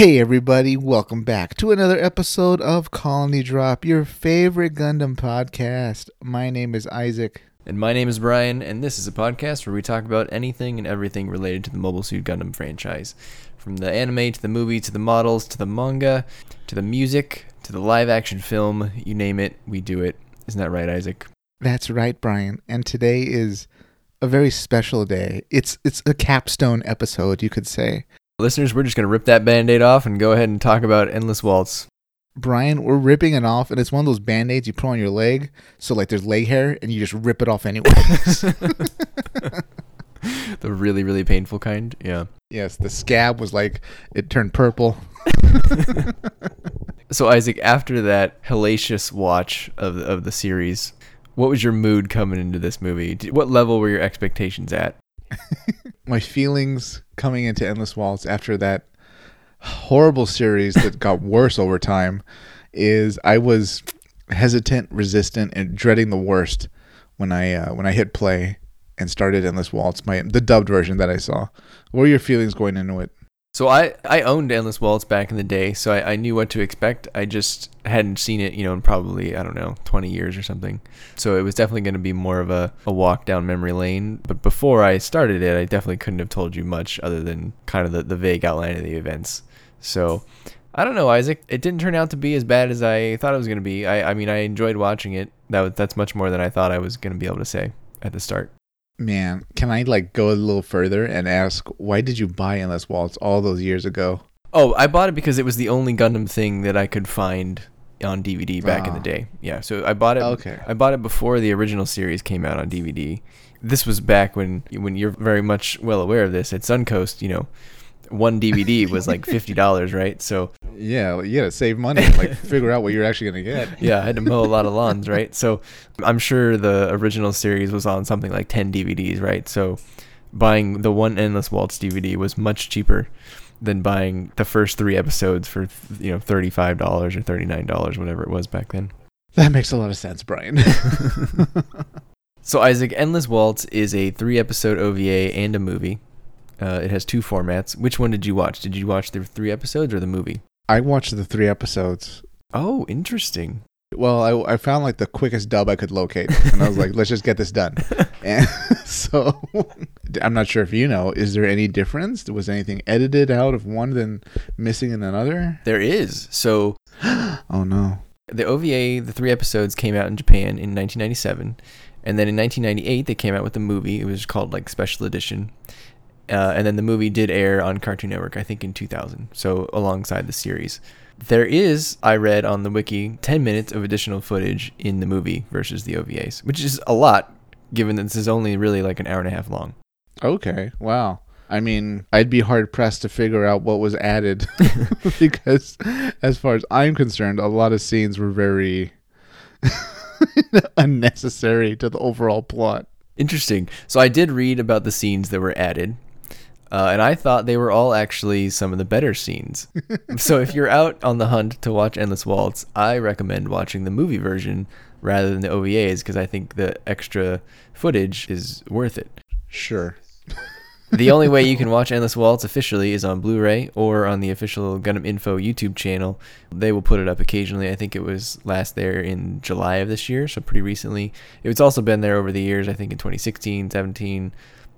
Hey everybody, welcome back to another episode of Colony Drop, your favorite Gundam podcast. My name is Isaac. And my name is Brian, and this is a podcast where we talk about anything and everything related to the Mobile Suit Gundam franchise. From the anime to the movie to the models to the manga to the music to the live action film, you name it, we do it. Isn't that right, Isaac? That's right, Brian. And today is a very special day. It's it's a capstone episode, you could say. Listeners, we're just going to rip that band aid off and go ahead and talk about Endless Waltz. Brian, we're ripping it off, and it's one of those band aids you put on your leg. So, like, there's leg hair, and you just rip it off anyway. the really, really painful kind. Yeah. yes, the scab was like, it turned purple. So, Isaac, after that hellacious watch of, of the series, what was your mood coming into this movie? What level were your expectations at? My feelings coming into Endless Waltz after that horrible series that got worse over time is I was hesitant, resistant, and dreading the worst when I uh, when I hit play and started Endless Waltz, my the dubbed version that I saw. What were your feelings going into it? So I, I owned Endless Waltz back in the day, so I, I knew what to expect. I just hadn't seen it, you know, in probably, I don't know, 20 years or something. So it was definitely going to be more of a, a walk down memory lane. But before I started it, I definitely couldn't have told you much other than kind of the, the vague outline of the events. So I don't know, Isaac. It didn't turn out to be as bad as I thought it was going to be. I, I mean, I enjoyed watching it. That That's much more than I thought I was going to be able to say at the start. Man, can I like go a little further and ask why did you buy Endless Waltz all those years ago? Oh, I bought it because it was the only Gundam thing that I could find on DVD back in the Ah. day. Yeah, so I bought it. Okay. I bought it before the original series came out on DVD. This was back when when you're very much well aware of this at Suncoast. You know, one DVD was like fifty dollars, right? So Yeah, you gotta save money and like figure out what you're actually gonna get. yeah, I had to mow a lot of lawns, right? So I'm sure the original series was on something like 10 DVDs, right? So buying the one Endless Waltz DVD was much cheaper than buying the first three episodes for you know $35 or $39, whatever it was back then. That makes a lot of sense, Brian. So Isaac, Endless Waltz is a three episode OVA and a movie. Uh, it has two formats. Which one did you watch? Did you watch the three episodes or the movie? I watched the three episodes. Oh, interesting. Well, I, I found like the quickest dub I could locate, and I was like, let's just get this done. And so, I'm not sure if you know, is there any difference? Was anything edited out of one than missing in another? There is. So Oh no. the OVA, the three episodes came out in Japan in 1997, and then in 1998 they came out with the movie. It was called like special edition, uh, and then the movie did air on Cartoon Network, I think in 2000. So alongside the series, there is I read on the wiki 10 minutes of additional footage in the movie versus the OVAs, which is a lot given that this is only really like an hour and a half long. Okay. Wow. I mean, I'd be hard pressed to figure out what was added because, as far as I'm concerned, a lot of scenes were very unnecessary to the overall plot. Interesting. So I did read about the scenes that were added, uh, and I thought they were all actually some of the better scenes. so if you're out on the hunt to watch Endless Waltz, I recommend watching the movie version rather than the OVAs because I think the extra footage is worth it. Sure. The only way you can watch Endless Waltz officially is on Blu-ray or on the official Gundam Info YouTube channel. They will put it up occasionally. I think it was last there in July of this year, so pretty recently. It's also been there over the years, I think in 2016, 17.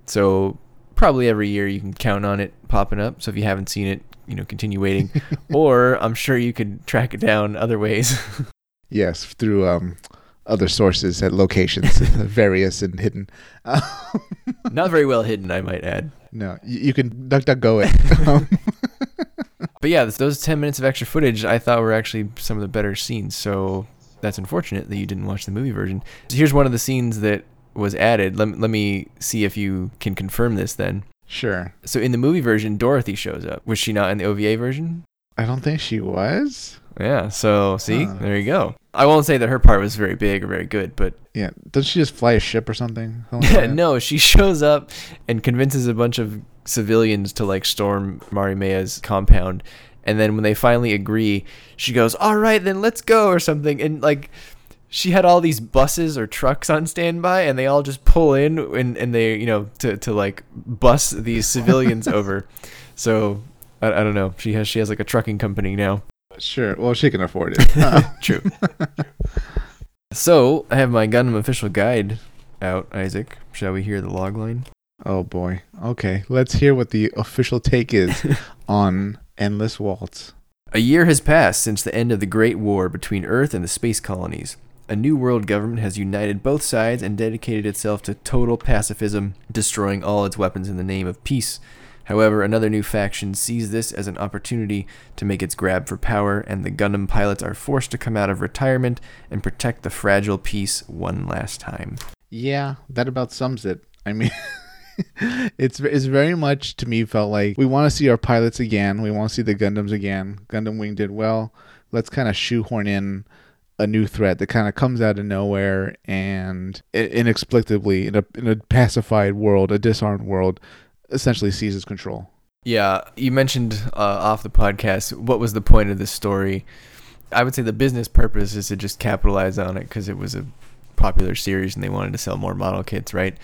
So probably every year you can count on it popping up. So if you haven't seen it, you know, continue waiting. or I'm sure you could track it down other ways. Yes, through um, other sources at locations, various and hidden. Not very well hidden, I might add. no, you, you can duck duck go it. Um, But yeah, those 10 minutes of extra footage I thought were actually some of the better scenes. So that's unfortunate that you didn't watch the movie version. So here's one of the scenes that was added. Let, let me see if you can confirm this then. sure. So in the movie version, Dorothy shows up. Was she not in the OVA version? I don't think she was. Yeah, so see, Huh. there you go. I won't say that her part was very big or very good, but Yeah, doesn't she just fly a ship or something? That? no, she shows up and convinces a bunch of civilians to like storm Mariemaia's compound. And then when they finally agree, she goes, "All right, then let's go" or something. And like she had all these buses or trucks on standby and they all just pull in and, and they, you know, to, to like bus these civilians over. So I, I don't know. She has she has like a trucking company now. Sure. Well, she can afford it. True. so I have my Gundam official guide out. Isaac, shall we hear the log line? oh boy. Okay. Let's hear what the official take is on Endless Waltz. A year has passed since the end of the Great War between Earth and the space colonies. A new world government has united both sides and dedicated itself to total pacifism, destroying all its weapons in the name of peace. However, another new faction sees this as an opportunity to make its grab for power, and the Gundam pilots are forced to come out of retirement and protect the fragile peace one last time. Yeah, that about sums it. I mean, it's it's very much to me felt like we want to see our pilots again. We want to see the Gundams again. Gundam Wing did well. Let's kind of shoehorn in a new threat that kind of comes out of nowhere and inexplicably in a in a pacified world, a disarmed world, essentially seizes control. Yeah, you mentioned uh, off the podcast what was the point of this story. I would say the business purpose is to just capitalize on it because it was a popular series and they wanted to sell more model kits, right?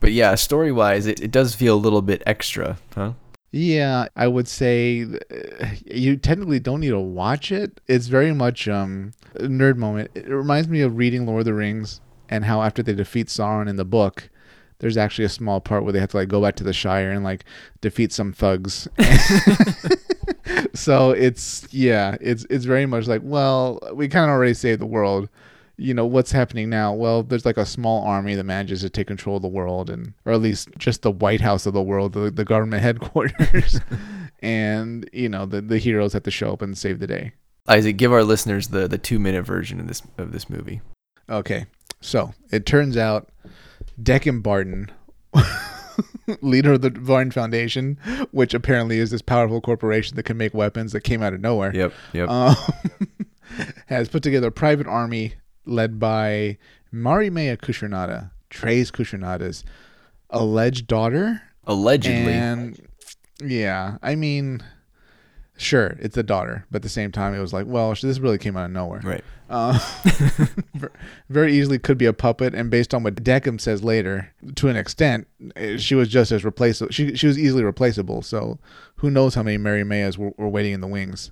But yeah, story wise, it, it does feel a little bit extra, huh? Yeah, I would say uh, you technically don't need to watch it. It's very much um nerd moment. It reminds me of reading Lord of the Rings and how after they defeat Sauron in the book, there's actually a small part where they have to like go back to the Shire and like defeat some thugs. so it's yeah, it's it's very much like, well, we kind of already saved the world. You know what's happening now? Well, there's like a small army that manages to take control of the world, and or at least just the White House of the world, the, the government headquarters, and you know the the heroes have to show up and save the day. Isaac, give our listeners the, the two minute version of this of this movie. Okay, so it turns out Dekim Barton, leader of the Barton Foundation, which apparently is this powerful corporation that can make weapons that came out of nowhere, Yep, yep. um, has put together a private army led by Mariemaia Khushrenada, Treize Khushrenada's alleged daughter. Allegedly. And yeah, I mean, sure, it's a daughter, but at the same time, it was like, well, this really came out of nowhere. right. Uh, very easily could be a puppet, and based on what Dekim says later, to an extent, eh, she was just as replaceable. She she was easily replaceable. So who knows how many Mary Mayas were, were waiting in the wings?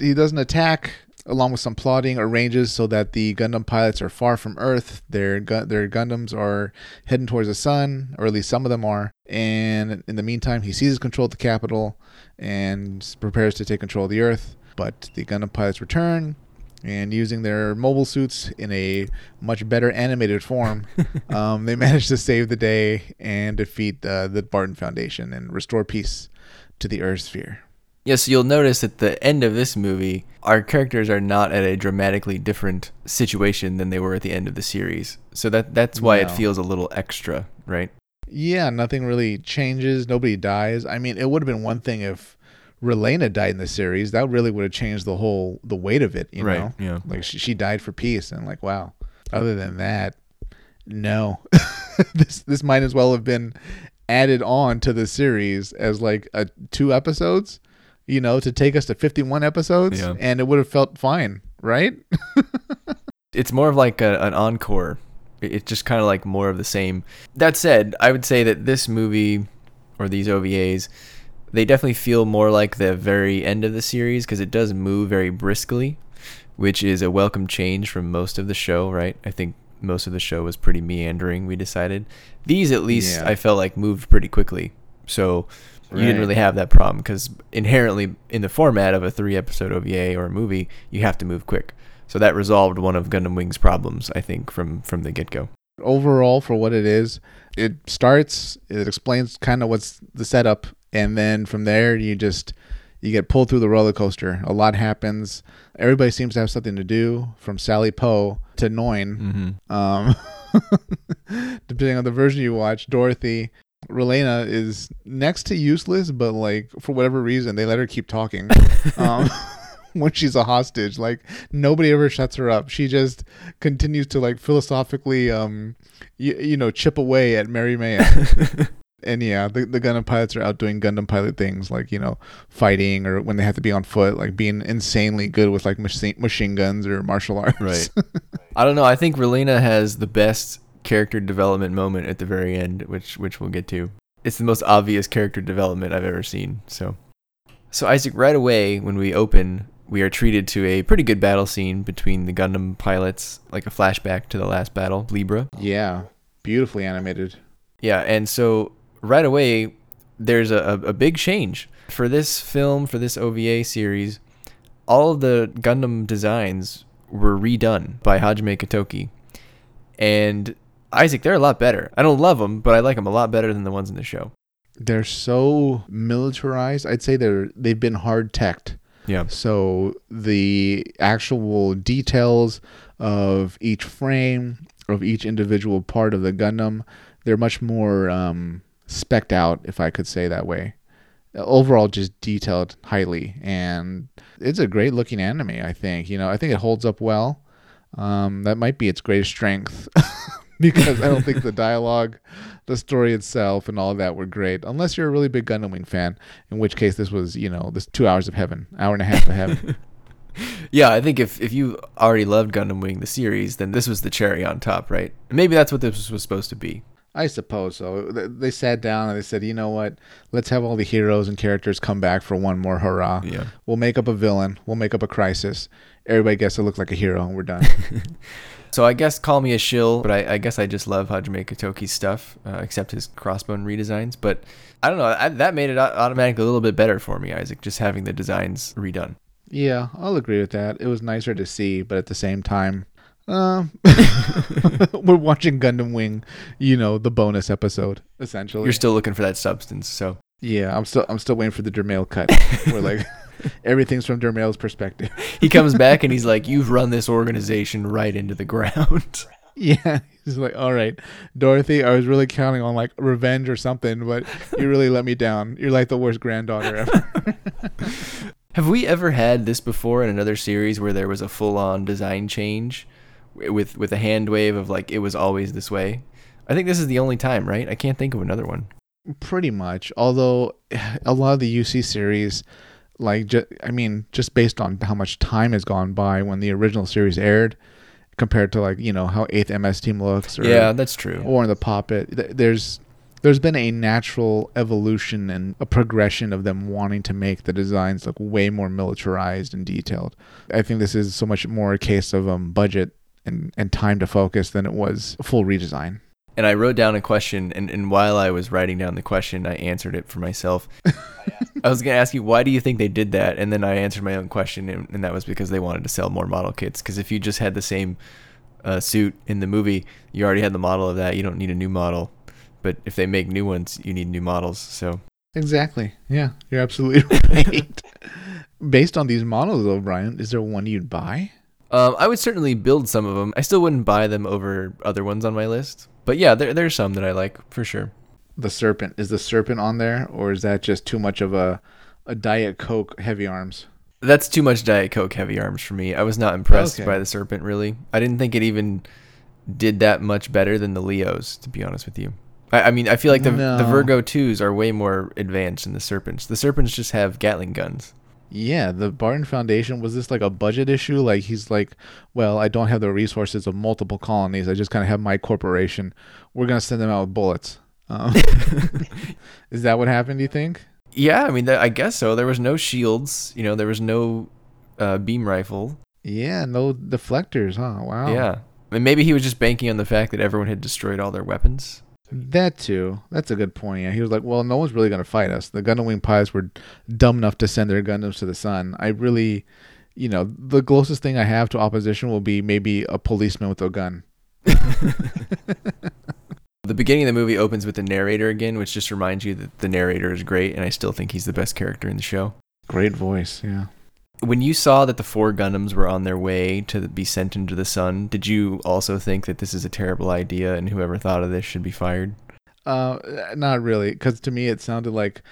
He doesn't attack, along with some plotting, arranges so that the Gundam pilots are far from Earth. Their gu- their Gundams are heading towards the sun, or at least some of them are. And in the meantime, he seizes control of the capital and prepares to take control of the Earth. But the Gundam pilots return and using their mobile suits in a much better animated form, um, they manage to save the day and defeat uh, the Barton Foundation and restore peace to the Earth sphere. Yes, you'll notice at the end of this movie, our characters are not at a dramatically different situation than they were at the end of the series. So that that's why it feels a little extra, right? Yeah, nothing really changes. Nobody dies. I mean, it would have been one thing if Relena died in the series. That really would have changed the whole the weight of it. You Right, know, yeah. like she, she died for peace, and like wow. Other than that, no. this this might as well have been added on to the series as like a two episodes. You know, to take us to fifty one episodes, Yeah. and it would have felt fine, right? It's more of like a, an encore. It's just kind of like more of the same. That said, I would say that this movie or these OVAs, they definitely feel more like the very end of the series because it does move very briskly, which is a welcome change from most of the show, right? I think most of the show was pretty meandering, we decided. These, at least, Yeah. I felt like moved pretty quickly. So you didn't really have that problem because inherently, in the format of a three episode OVA or a movie, you have to move quick. So that resolved one of Gundam Wing's problems, I think, from from the get go. overall for what it is it starts it explains kind of what's the setup and then from there you just you get pulled through the roller coaster a lot happens everybody seems to have something to do from sally po to noin Mm-hmm. um, depending on the version you watch dorothy Relena is next to useless, but like for whatever reason they let her keep talking. um, when she's a hostage, like nobody ever shuts her up. She just continues to like philosophically, um, you, you know, chip away at Mary May. and yeah, the the Gundam pilots are out doing Gundam pilot things like you know, fighting or when they have to be on foot, like being insanely good with like machine machine guns or martial arts. Right. I don't know. I think Relena has the best character development moment at the very end, which which we'll get to. It's the most obvious character development I've ever seen. So So Isaac, right away when we open, we are treated to a pretty good battle scene between the Gundam pilots, like a flashback to the last battle, Libra. Yeah, beautifully animated. Yeah, and so right away there's a, a, big change for this film for this OVA series. All of the Gundam designs were redone by Hajime Katoki, and Isaac, they're a lot better. I don't love them, but I like them a lot better than the ones in the show. They're so militarized. I'd say they're they've been hard teched. Yeah. So the actual details of each frame of each individual part of the Gundam, they're much more um, specked out, if I could say that way. Overall, just detailed highly, and it's a great looking anime. I think you know. I think it holds up well. Um, that might be its greatest strength. because I don't think the dialogue, the story itself, and all that were great. Unless you're a really big Gundam Wing fan, in which case this was, you know, this two hours of heaven, hour and a half of heaven. yeah, I think if if you already loved Gundam Wing the series, then this was the cherry on top, right? Maybe that's what this was supposed to be. I suppose so. They sat down and they said, you know what? Let's have all the heroes and characters come back for one more hurrah. Yeah. We'll make up a villain. We'll make up a crisis. Everybody gets to look like a hero, and we're done. So I guess call me a shill, but I, I guess I just love Hajime Katoki's stuff, uh, except his crossbone redesigns. But I don't know, I, that made it automatically a little bit better for me, Isaac, just having the designs redone. Yeah, I'll agree with that. It was nicer to see, but at the same time, uh, we're watching Gundam Wing, you know, the bonus episode essentially. You're still looking for that substance, so yeah, I'm still I'm still waiting for the Dermail cut. we're like. Everything's from Dermail's perspective. he comes back and he's like, "You've run this organization right into the ground." Yeah, he's like, "All right, Dorothy, I was really counting on like revenge or something, but you really let me down. You're like the worst granddaughter ever." Have we ever had this before in another series where there was a full-on design change with with a hand wave of like it was always this way? I think this is the only time, right? I can't think of another one. Pretty much. Although a lot of the UC series like I mean, just based on how much time has gone by when the original series aired, compared to like you know how Eighth MS Team looks. Or, yeah, that's true. Or in the Pocket, there's there's been a natural evolution and a progression of them wanting to make the designs look way more militarized and detailed. I think this is so much more a case of um budget and, and time to focus than it was full redesign and I wrote down a question, and, and while I was writing down the question, I answered it for myself. I was going to ask you, why do you think they did that? And then I answered my own question, and, and that was because they wanted to sell more model kits. Because if you just had the same uh, suit in the movie, you already had the model of that. You don't need a new model. But if they make new ones, you need new models. So exactly, yeah, you're absolutely right. Based on these models, though, Brian, is there one you'd buy? Um, I would certainly build some of them. I still wouldn't buy them over other ones on my list. But yeah, there there's some that I like for sure. The serpent is the serpent on there, or is that just too much of a a Diet Coke heavy arms? That's too much Diet Coke heavy arms for me. I was not impressed okay. by the serpent really. I didn't think it even did that much better than the Leos, to be honest with you. I, I mean, I feel like the no. the Virgo twos are way more advanced than the serpents. The serpents just have Gatling guns. Yeah, the Barton Foundation was this like a budget issue? Like he's like, well, I don't have the resources of multiple colonies. I just kind of have my corporation. We're gonna send them out with bullets. Um, is that what happened? Do you think? Yeah, I mean, I guess so. There was no shields. You know, there was no uh, beam rifle. Yeah, no deflectors, huh? Wow. Yeah, and maybe he was just banking on the fact that everyone had destroyed all their weapons. That too. That's a good point. Yeah, he was like, "Well, no one's really going to fight us. The Gundam Wing pilots were dumb enough to send their Gundams to the sun. I really, you know, the closest thing I have to opposition will be maybe a policeman with a gun." the beginning of the movie opens with the narrator again, which just reminds you that the narrator is great, and I still think he's the best character in the show. Great voice, yeah when you saw that the four Gundams were on their way to be sent into the sun, did you also think that this is a terrible idea and whoever thought of this should be fired? Uh, not really, because to me it sounded like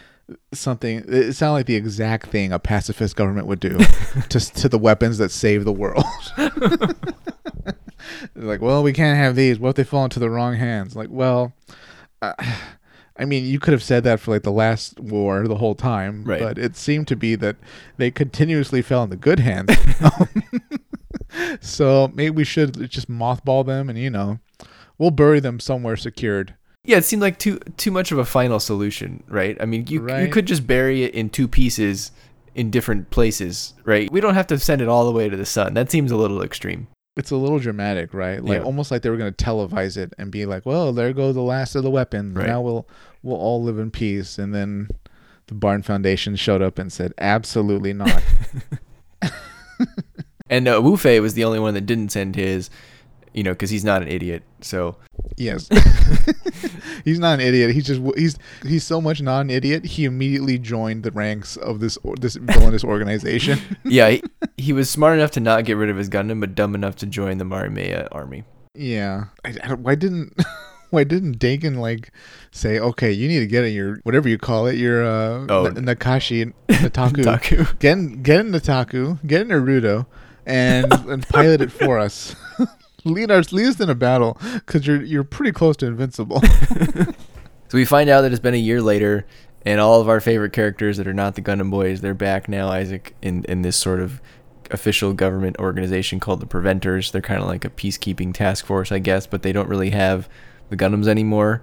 something. It sounded like the exact thing a pacifist government would do to to the weapons that save the world. like, well, we can't have these. What if they fall into the wrong hands? Like, well. Uh, I mean, you could have said that for like the last war the whole time, right. but it seemed to be that they continuously fell in the good hands. so maybe we should just mothball them, and you know, we'll bury them somewhere secured. Yeah, it seemed like too too much of a final solution, right? I mean, you right. you could just bury it in two pieces in different places, right? We don't have to send it all the way to the sun. That seems a little extreme. It's a little dramatic, right? Like Yeah. almost like they were going to televise it and be like, "Well, there go the last of the weapons. Right. Now we'll we'll all live in peace." And then the Barton Foundation showed up and said, "Absolutely not." And uh, Wu Fei was the only one that didn't send his, you know, because he's not an idiot. So yes. he's not an idiot. He's just he's he's so much not an idiot. He immediately joined the ranks of this this villainous organization. yeah, he, he was smart enough to not get rid of his Gundam, but dumb enough to join the Mariemaia army. Yeah. I, I why didn't why didn't Dakin like say, okay, you need to get in your whatever you call it, your uh Oh. N- Nakashi Nataku. Taku. Get in, get in Nataku, get in Naruto, and and pilot it for us. Lead us lead in a battle because you're you're pretty close to invincible. So we find out that it's been a year later, and all of our favorite characters that are not the Gundam Boys, they're back now, Isaac, in, in this sort of official government organization called the Preventers. They're kind of like a peacekeeping task force, I guess, but they don't really have the Gundams anymore.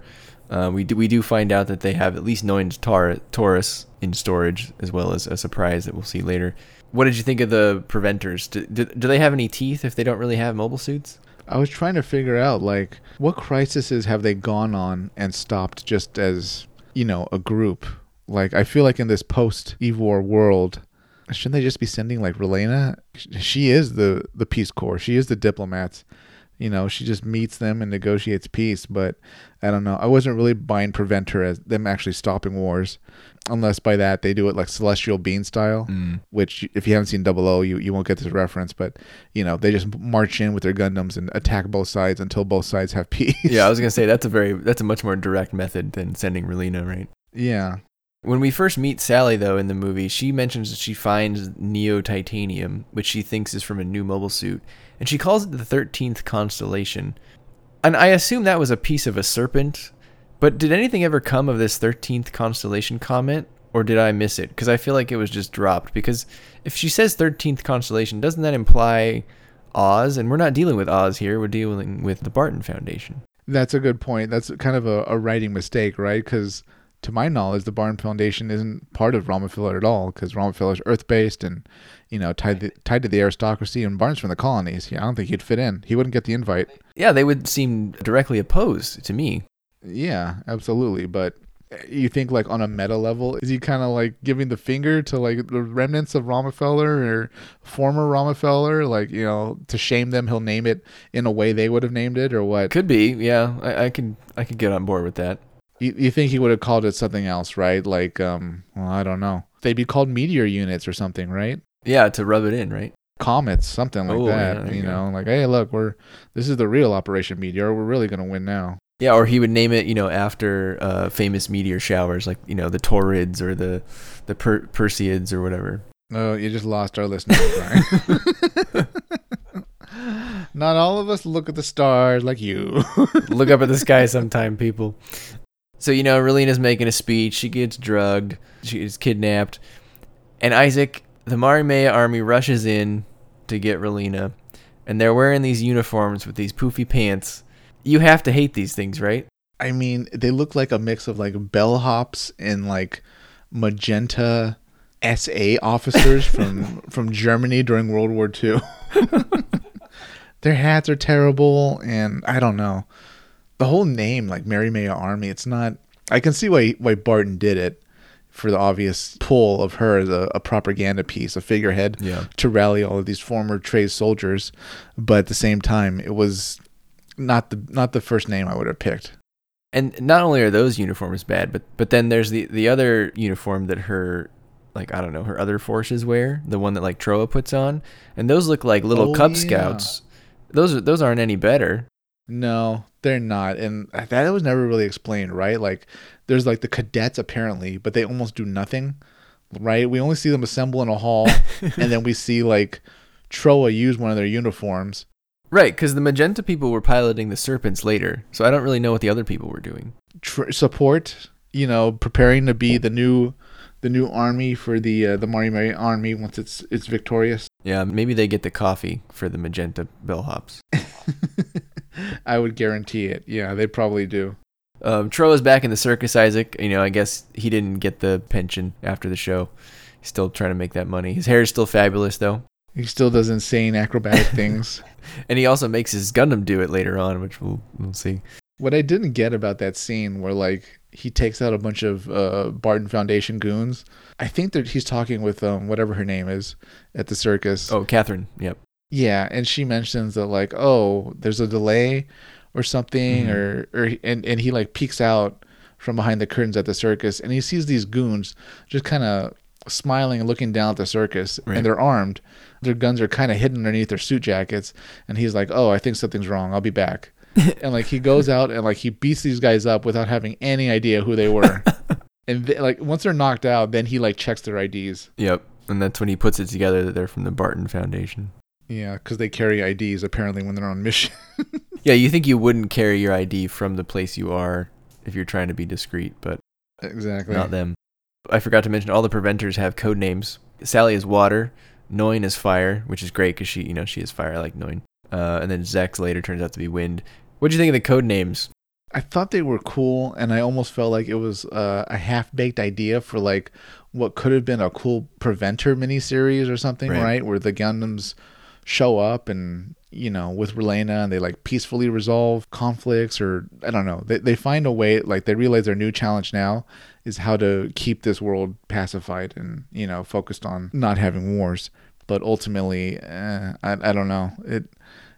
Uh, we do we do find out that they have at least Noin's Tar- Taurus in storage, as well as a surprise that we'll see later. What did you think of the Preventers? Do, do, do they have any teeth if they don't really have mobile suits? I was trying to figure out like what crises have they gone on and stopped just as you know a group. Like I feel like in this post Eve War world, shouldn't they just be sending like Relena? She is the the Peace Corps. She is the diplomats. You know, she just meets them and negotiates peace. But I don't know. I wasn't really buying Preventer as them actually stopping wars, unless by that they do it like Celestial Being style mm. which if you haven't seen Double O, you, you won't get this reference, but you know they just march in with their Gundams and attack both sides until both sides have peace. Yeah, I was gonna say that's a very that's a much more direct method than sending Relena, right? yeah. When we first meet Sally, though, in the movie, she mentions that she finds Neo Titanium, which she thinks is from a new mobile suit, and she calls it the 13th constellation. And I assume that was a piece of a serpent, but did anything ever come of this 13th constellation comment, or did I miss it? Because I feel like it was just dropped. Because if she says 13th constellation, doesn't that imply Oz? And we're not dealing with Oz here, we're dealing with the Barton Foundation. That's a good point. That's kind of a, a writing mistake, right? Because to my knowledge, the Barton Foundation isn't part of Romefeller at all. Because Romefeller is Earth based and you know tied the, tied to the aristocracy, and Barnes from the colonies. Yeah, I don't think he'd fit in. He wouldn't get the invite. Yeah, they would seem directly opposed to me. Yeah, absolutely. But you think like on a meta level, is he kind of like giving the finger to like the remnants of Romefeller or former Romefeller? Like you know, to shame them, he'll name it in a way they would have named it, or what? Could be, yeah. I, I could I could get on board with that. You, you think he would have called it something else, right? Like, um, well, I don't know. They'd be called meteor units or something, right? Yeah, to rub it in, right? Comets, something like Oh, yeah, that. there you you go. know, like, hey, look, we're this is the real Operation Meteor. We're really gonna win now. Yeah, or he would name it, you know, after uh, famous meteor showers, like you know the Taurids or the the per- Perseids or whatever. Oh, you just lost our listeners, Brian. Not all of us look at the stars like you. Look up at the sky sometime, people. So you know, Relena's making a speech. She gets drugged. She is kidnapped, and Isaac, the Mariemaia army, rushes in to get Relena, and they're wearing these uniforms with these poofy pants. You have to hate these things, right? I mean, they look like a mix of like bellhops and like magenta SA officers from from Germany during World War II. Their hats are terrible, and I don't know. The whole name, like Mary Maya Army, it's not. I can see why why Barton did it for the obvious pull of her as a, a propaganda piece, a figurehead Yeah. to rally all of these former Treize soldiers, but at the same time, it was not the not the first name I would have picked. And not only are those uniforms bad, but but then there's the the other uniform that her like I don't know her other forces wear, the one that like Trowa puts on, and those look like little Oh, Cub yeah. Scouts. Those are those aren't any better. No, they're not, and that was never really explained, right? Like, there's like the cadets apparently, but they almost do nothing, right? We only see them assemble in a hall, and then we see like Trowa use one of their uniforms. Right, because the magenta people were piloting the serpents later, so I don't really know what the other people were doing. Tr- support, you know, preparing to be the new, the new army for the uh, the Marimari army once it's it's victorious. Yeah, maybe they get the coffee for the magenta bellhops. I would guarantee it. Yeah, they probably do. Um, Trowa's back in the circus, Isaac. You know, I guess he didn't get the pension after the show. He's still trying to make that money. His hair is still fabulous though. He still does insane acrobatic things. And he also makes his Gundam do it later on, which we'll we'll see. What I didn't get about that scene where like he takes out a bunch of uh, Barton Foundation goons. I think that he's talking with um whatever her name is at the circus. Oh, Catherine. Yep. Yeah, and she mentions that like, oh, there's a delay or something, Mhm. or or and and he like peeks out from behind the curtains at the circus, and he sees these goons just kind of smiling and looking down at the circus, Right. and they're armed. Their guns are kind of hidden underneath their suit jackets, and he's like, oh, I think something's wrong. I'll be back. and like he goes out and like he beats these guys up without having any idea who they were. and th- like once they're knocked out, then he like checks their IDs. Yep. And that's when he puts it together that they're from the Barton Foundation. Yeah, because they carry IDs apparently when they're on mission. Yeah, you think you wouldn't carry your ID from the place you are if you're trying to be discreet, but exactly. not them. I forgot to mention all the preventers have code names. Sally is water, Noin is fire, which is great because she, you know, she is fire. I like Noin. Uh, and then Zechs later turns out to be wind. What do you think of the code names? I thought they were cool, and I almost felt like it was uh, a half baked idea for like what could have been a cool Preventer miniseries or something, Right. right? Where the Gundams show up and you know with Relena and they like peacefully resolve conflicts, or I don't know. They they find a way. Like they realize their new challenge now is how to keep this world pacified and you know focused on not having wars. But ultimately, eh, I I don't know. It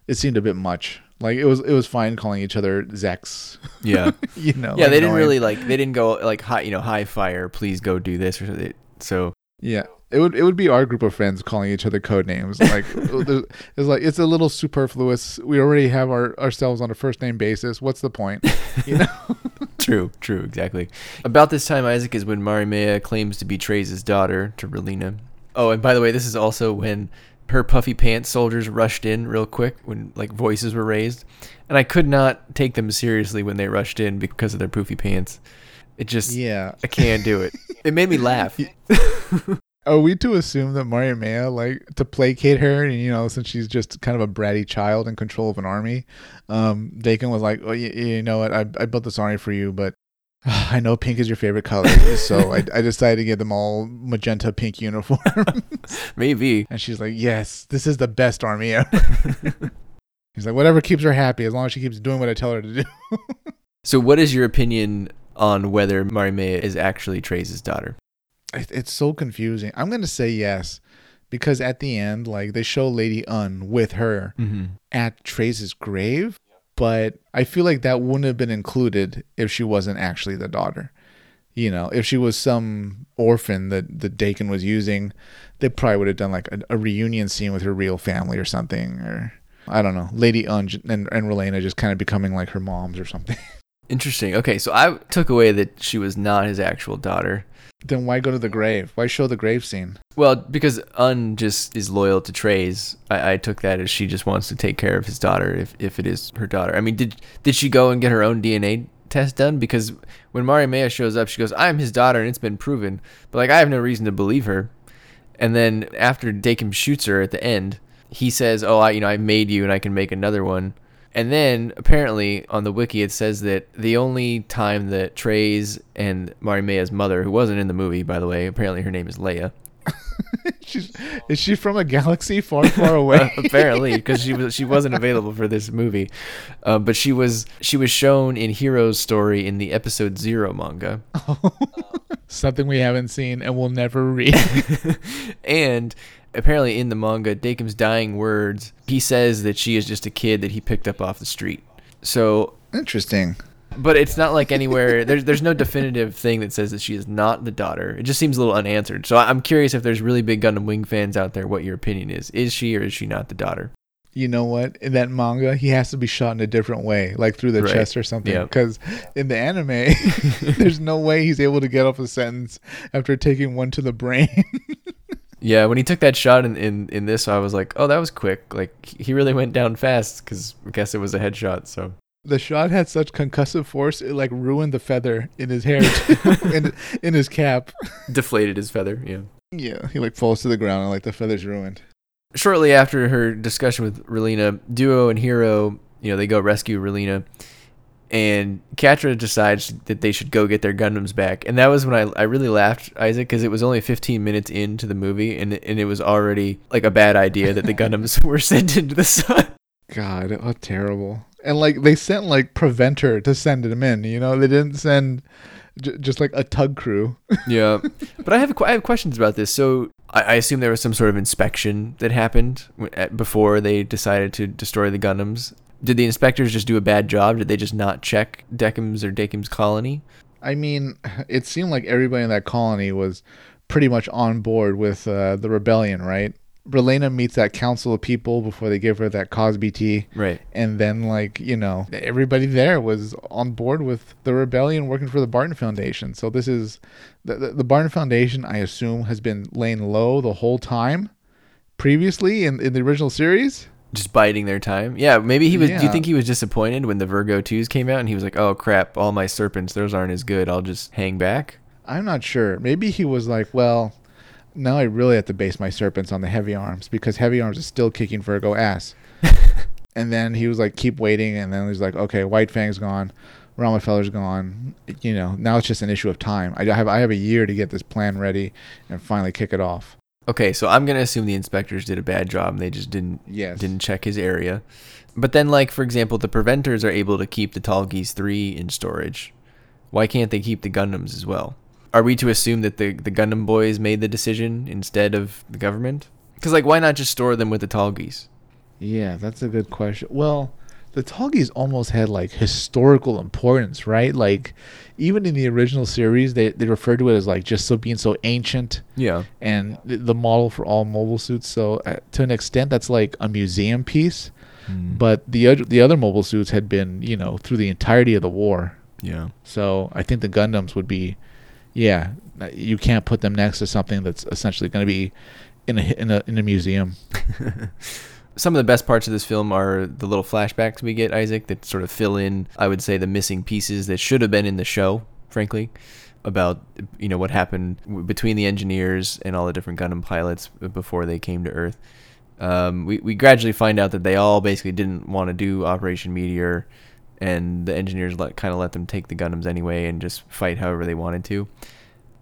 it seemed a bit much. Like it was it was fine calling each other Zechs. Yeah. you know. yeah, they didn't annoying. really like, they didn't go like, high, you know, high fire, please go do this. Or something. So, Yeah, it would it would be our group of friends calling each other code names. Like it's like it's a little superfluous. We already have our ourselves on a first name basis. What's the point? You know. true, true, exactly. About this time, Isaac is when Mariemaia claims to be Trey's daughter to Relena. Oh, and by the way, this is also when her puffy pants soldiers rushed in real quick when like voices were raised, and I could not take them seriously when they rushed in because of their poofy pants. It just, yeah. I can't do it. It made me laugh. Are we to assume that Maria Maya, like to placate her, and you know, since she's just kind of a bratty child in control of an army, um, Dakin was like, "Oh, you, you know what? I I built this army for you, but." I know pink is your favorite color, so I, I decided to get them all magenta pink uniform. Maybe. And she's like, "Yes, this is the best army ever." He's like, "Whatever keeps her happy, as long as she keeps doing what I tell her to do." So, what is your opinion on whether Mariemaia is actually Trey's daughter? It- It's so confusing. I'm gonna say yes, because at the end, like they show Lady Une with her Mm-hmm. at Treize's grave, but I feel like that wouldn't have been included if she wasn't actually the daughter. You know, if she was some orphan that that Dakin was using, they probably would have done like a, a reunion scene with her real family or something, or I don't know, Lady Une j- and and Relena just kind of becoming like her moms or something. Interesting. Okay, so I took away that she was not his actual daughter. Then why go to the grave? Why show the grave scene? Well, because Une just is loyal to Treize, I, I took that as she just wants to take care of his daughter if, if it is her daughter. I mean, did did she go and get her own DNA test done? Because when Maria Maya shows up, she goes, "I'm his daughter, and it's been proven." But like, I have no reason to believe her. And then after Dakim shoots her at the end, he says, "Oh, I you know I made you, and I can make another one." And then apparently on the wiki it says that the only time that Treize and Mari Mariemaia's mother, who wasn't in the movie by the way, apparently her name is Leia. She's, is she from a galaxy far, far away? apparently because she was she wasn't available for this movie, uh, but she was she was shown in Heero's story in the episode zero manga, Something we haven't seen and will never read. and apparently in the manga, Dakim's dying words, he says that she is just a kid that he picked up off the street. So, Interesting. but it's not like anywhere there's there's no definitive thing that says that she is not the daughter. It just seems a little unanswered. So I'm curious if there's really big Gundam Wing fans out there, what your opinion is. Is she or is she not the daughter? You know what? In that manga, he has to be shot in a different way, like through the Right. chest or something. Yep. Because in the anime, there's no way he's able to get off a sentence after taking one to the brain. Yeah, when he took that shot in, in, in this, I was like, oh, that was quick. Like, he really went down fast because I guess it was a headshot. So, the shot had such concussive force, it like ruined the feather in his hair, in, in his cap. deflated his feather. Yeah. Yeah, he like falls to the ground and like the feather's ruined. Shortly after her discussion with Relena, Duo and Heero, you know, they go rescue Relena. And Quatre decides that they should go get their Gundams back. And that was when I, I really laughed, Isaac, because it was only 15 minutes into the movie, and and it was already like a bad idea that the Gundams were sent into the sun. God, oh terrible! And like they sent like Preventer to send them in. You know, they didn't send j- just like a tug crew. yeah, but I have I have questions about this. So I, I assume there was some sort of inspection that happened before they decided to destroy the Gundams. Did the inspectors just do a bad job? Did they just not check Dekim's or Dakim's colony? I mean, it seemed like everybody in that colony was pretty much on board with uh, the rebellion, right? Relena meets that council of people before they give her that Cosby tea. Right. And then, like, you know, everybody there was on board with the rebellion working for the Barton Foundation. So this is the, the, the Barton Foundation, I assume, has been laying low the whole time previously in, in the original series. Just biding their time. Yeah, maybe he was. Yeah. Do you think he was disappointed when the Virgo 2s came out and he was like, oh crap, all my serpents, those aren't as good. I'll just hang back? I'm not sure. Maybe he was like, well, now I really have to base my serpents on the heavy arms because heavy arms is still kicking Virgo ass. and then he was like, keep waiting. And then he's like, okay, White Fang's gone. Romefeller's gone. You know, now it's just an issue of time. I have I have a year to get this plan ready and finally kick it off. Okay, so I'm gonna assume the inspectors did a bad job and they just didn't Yes. didn't check his area. But then, like for example, the preventers are able to keep the Tallgeese three in storage. Why can't they keep the Gundams as well? Are we to assume that the the Gundam boys made the decision instead of the government? Because like, why not just store them with the Tallgeese? Yeah, that's a good question. Well, the Tallgeese almost had like historical importance, right? Like even in the original series, they they referred to it as like just so being so ancient Yeah. and th- the model for all mobile suits. So uh, to an extent, that's like a museum piece. But the other the other mobile suits had been, you know, through the entirety of the war. Yeah. So I think the Gundams would be, yeah, uh, you can't put them next to something that's essentially going to be in a in a in a museum. Some of the best parts of this film are the little flashbacks we get, Isaac, that sort of fill in, I would say, the missing pieces that should have been in the show, frankly, about you know what happened between the engineers and all the different Gundam pilots before they came to Earth. Um, we we gradually find out that they all basically didn't want to do Operation Meteor, and the engineers let kind of let them take the Gundams anyway and just fight however they wanted to.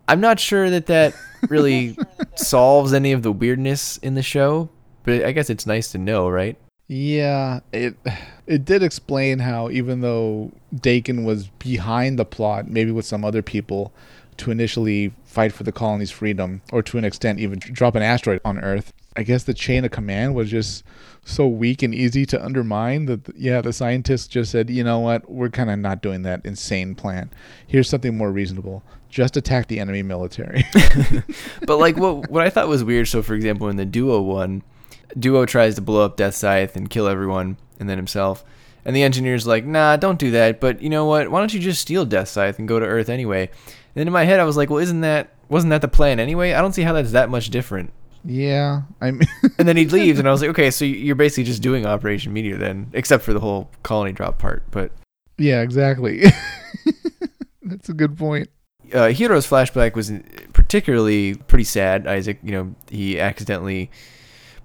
I'm not sure that that really solves any of the weirdness in the show, but I guess it's nice to know, right? Yeah, it it did explain how even though Dakin was behind the plot, maybe with some other people, to initially fight for the colony's freedom, or to an extent even drop an asteroid on Earth, I guess the chain of command was just so weak and easy to undermine that yeah, the scientists just said, you know what, we're kind of not doing that insane plan. Here's something more reasonable: just attack the enemy military. But like what what I thought was weird. So for example, in the Duo one, Duo tries to blow up Death Scythe and kill everyone, and then himself. And the engineer's like, "Nah, don't do that." But you know what? Why don't you just steal Death Scythe and go to Earth anyway? And then in my head, I was like, "Well, isn't that wasn't that the plan anyway? I don't see how that's that much different." yeah, I mean, And then he leaves, and I was like, "Okay, so you're basically just doing Operation Meteor then, except for the whole colony drop part." But yeah, exactly. That's a good point. uh, Heero's flashback was particularly pretty sad. Isaac, you know, he accidentally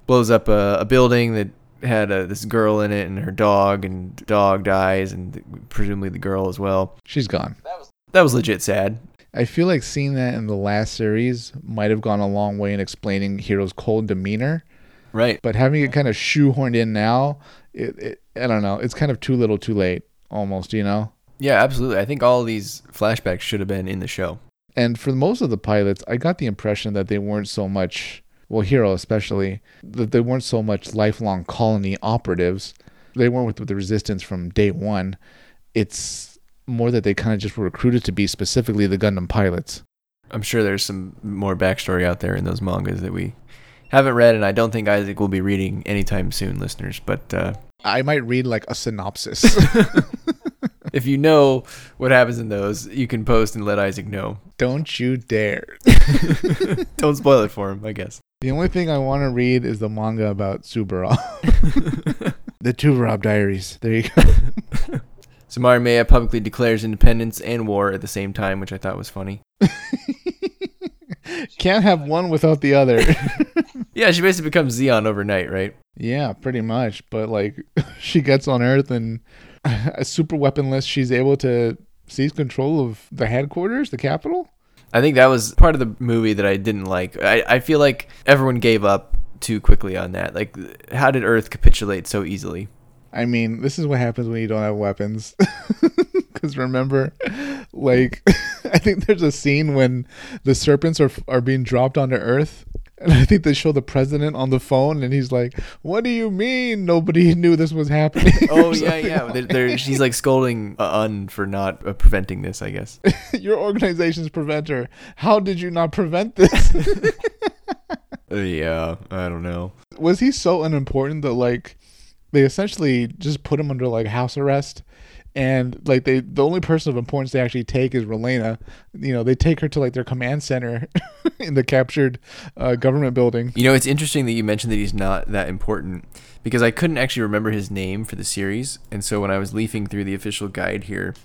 blows up a, a building that had uh this girl in it and her dog, and dog dies, and presumably the girl as well. She's gone. That was legit sad. I feel like seeing that in the last series might have gone a long way in explaining Heero's cold demeanor, Right. but having it kind of shoehorned in now, it, it I don't know, it's kind of too little, too late, almost, you know. Yeah, absolutely. I think all these flashbacks should have been in the show. And for most of the pilots, I got the impression that they weren't so much, well, Heero especially, that they weren't so much lifelong colony operatives. They weren't with, with the resistance from day one. It's more that they kind of just were recruited to be specifically the Gundam pilots. I'm sure there's some more backstory out there in those mangas that we haven't read, and I don't think Isaac will be reading anytime soon, listeners. But uh, I might read like a synopsis. if you know what happens in those, you can post and let Isaac know. Don't you dare. Don't spoil it for him, I guess. The only thing I want to read is the manga about Subaru. the Tuberob Diaries. There you go. Samara Maya publicly declares independence and war at the same time, which I thought was funny. Can't have one without the other. Yeah, she basically becomes Zeon overnight, right? yeah, pretty much. But like, she gets on Earth and a super weaponless, she's able to seize control of the headquarters, the capital. I think that was part of the movie that I didn't like. I, I feel like everyone gave up too quickly on that. Like, how did Earth capitulate so easily? I mean, this is what happens when you don't have weapons. Because remember, like, I think there's a scene when the serpents are are being dropped onto Earth, and I think they show the president on the phone, and he's like, "What do you mean nobody knew this was happening?" Oh yeah, yeah. They're, they're, she's like scolding uh, Une for not uh, preventing this. I guess your organization's preventer. How did you not prevent this? uh, yeah, I don't know. Was he so unimportant that like they essentially just put him under like house arrest? and like they the only person of importance they actually take is Relena. You know, they take her to like their command center in the captured uh, government building. You know, it's interesting that you mentioned that he's not that important because I couldn't actually remember his name for the series, and so when I was leafing through the official guide here,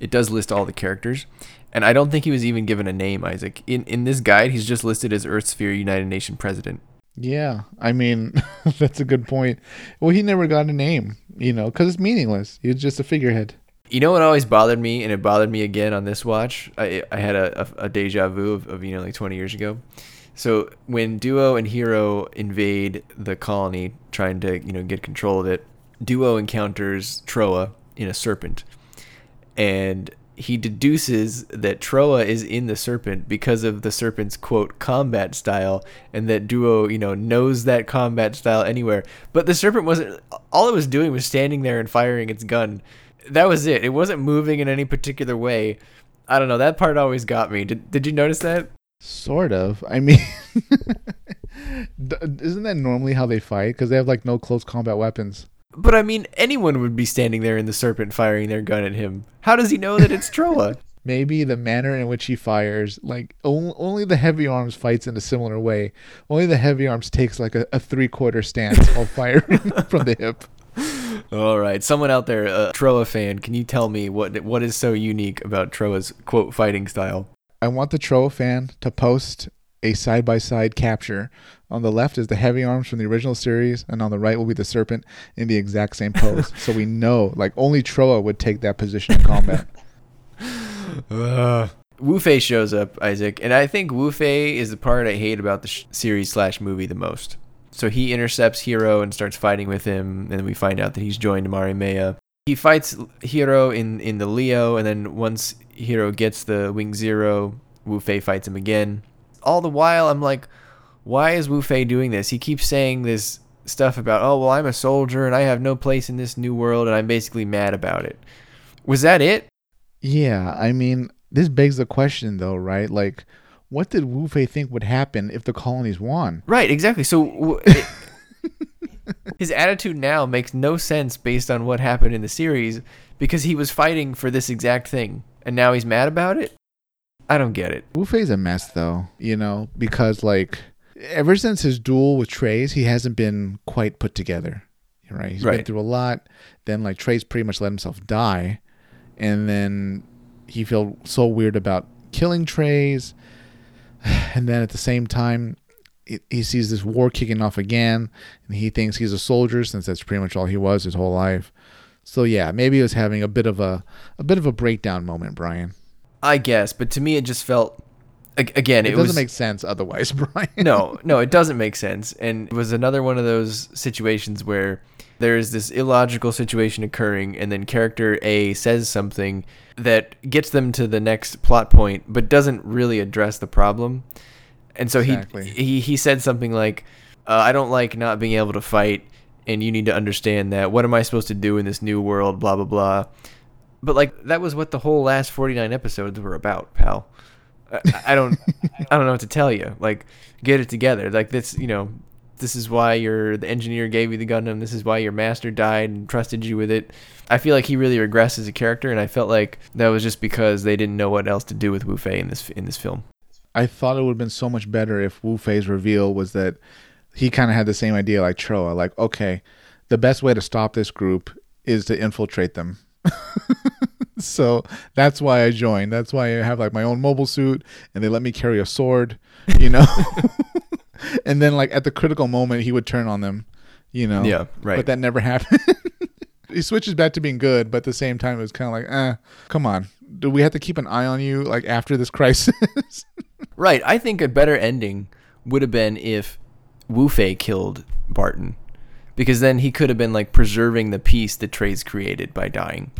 it does list all the characters. And I don't think he was even given a name, Isaac. In in this guide, he's just listed as Earth Sphere United Nation President. Yeah, I mean that's a good point. Well, he never got a name, you know, because it's meaningless. He was just a figurehead. You know what always bothered me, and it bothered me again on this watch. I I had a, a, deja vu of, of you know like 20 years ago. So when Duo and Heero invade the colony, trying to you know get control of it, Duo encounters Trowa in a serpent, and he deduces that Trowa is in the serpent because of the serpent's quote combat style, and that Duo you know knows that combat style anywhere. But the serpent wasn't. All it was doing was standing there and firing its gun. That was it. It wasn't moving in any particular way. I don't know. That part always got me. Did Did you notice that? Sort of. I mean, isn't that normally how they fight? Because they have like no close combat weapons. But I mean, anyone would be standing there in the serpent firing their gun at him. How does he know that it's Trowa? Maybe the manner in which he fires, like only, only the heavy arms fights in a similar way. Only the heavy arms takes like a, a three quarter stance while firing from the hip. All right, someone out there, a Trowa fan, can you tell me what what is so unique about Trowa's quote fighting style? I want the Trowa fan to post a side by side capture. On the left is the heavy arms from the original series, and on the right will be the serpent in the exact same pose. so we know, like, only Trowa would take that position in combat. uh. Wu Fei shows up, Isaac, and I think Wu Fei is the part I hate about the sh- series slash movie the most. So he intercepts Heero and starts fighting with him, and we find out that he's joined Mariemaia. He fights Heero in, in the Leo, and then once Heero gets the Wing Zero, Wu Fei fights him again. All the while, I'm like, why is Wu Fei doing this? He keeps saying this stuff about, oh, well, I'm a soldier and I have no place in this new world, and I'm basically mad about it. Was that it? Yeah, I mean, this begs the question, though, right? Like, what did Wu Fei think would happen if the colonies won? Right, exactly. So it, his attitude now makes no sense based on what happened in the series because he was fighting for this exact thing and now he's mad about it. I don't get it. Wu Fei's a mess though, you know, because like ever since his duel with Treize, he hasn't been quite put together. Right? He's Right. been through a lot. Then like Treize pretty much let himself die. And then he felt so weird about killing Treize. And then at the same time, he- sees this war kicking off again, and he thinks he's a soldier since that's pretty much all he was his whole life. So yeah, maybe he was having a bit of a a bit of a breakdown moment, Brian. I guess, but to me it just felt again It, it, doesn't was make sense otherwise, Brian. no, no, it doesn't make sense. And it was another one of those situations where there is this illogical situation occurring, and then character A says something that gets them to the next plot point, but doesn't really address the problem. And so Exactly. he, he he said something like, uh, "I don't like not being able to fight, and you need to understand that. What am I supposed to do in this new world? Blah blah blah." But like that was what the whole last forty nine episodes were about, pal. I, I don't I don't know what to tell you. Like, get it together. Like this, you know, this is why your the engineer gave you the Gundam. This is why your master died and trusted you with it. I feel like he really regressed as a character, and I felt like that was just because they didn't know what else to do with Wu Fei in this in this film. I thought it would have been so much better if Wu Fei's reveal was that he kind of had the same idea like Trowa. Like, okay, the best way to stop this group is to infiltrate them. so that's why I joined. That's why I have like my own mobile suit and they let me carry a sword, you know? and then, like, at the critical moment, he would turn on them, you know? Yeah, right. But that never happened. he switches back to being good, but at the same time, it was kind of like, eh, come on. Do we have to keep an eye on you like after this crisis? Right. I think a better ending would have been if Wu Fei killed Barton. Because then he could have been like preserving the peace that Treize created by dying.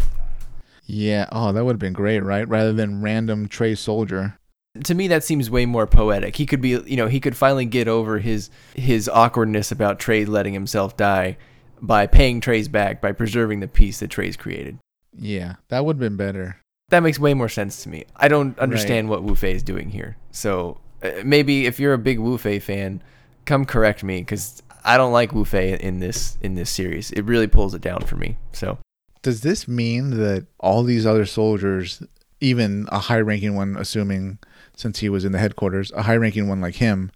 yeah. Oh, that would have been great, right? Rather than random Treize soldier. To me that seems way more poetic. He could be you know, he could finally get over his his awkwardness about Treize letting himself die by paying Treize back by preserving the peace that Treize created. Yeah, that would have been better. That makes way more sense to me. I don't understand what Wu Fei is doing here. So uh, maybe if you're a big Wu Fei fan, come correct me because I don't like Wu Fei in this in this series. It really pulls it down for me. So Does this mean that all these other soldiers, even a high ranking one, assuming since he was in the headquarters, a high ranking one like him,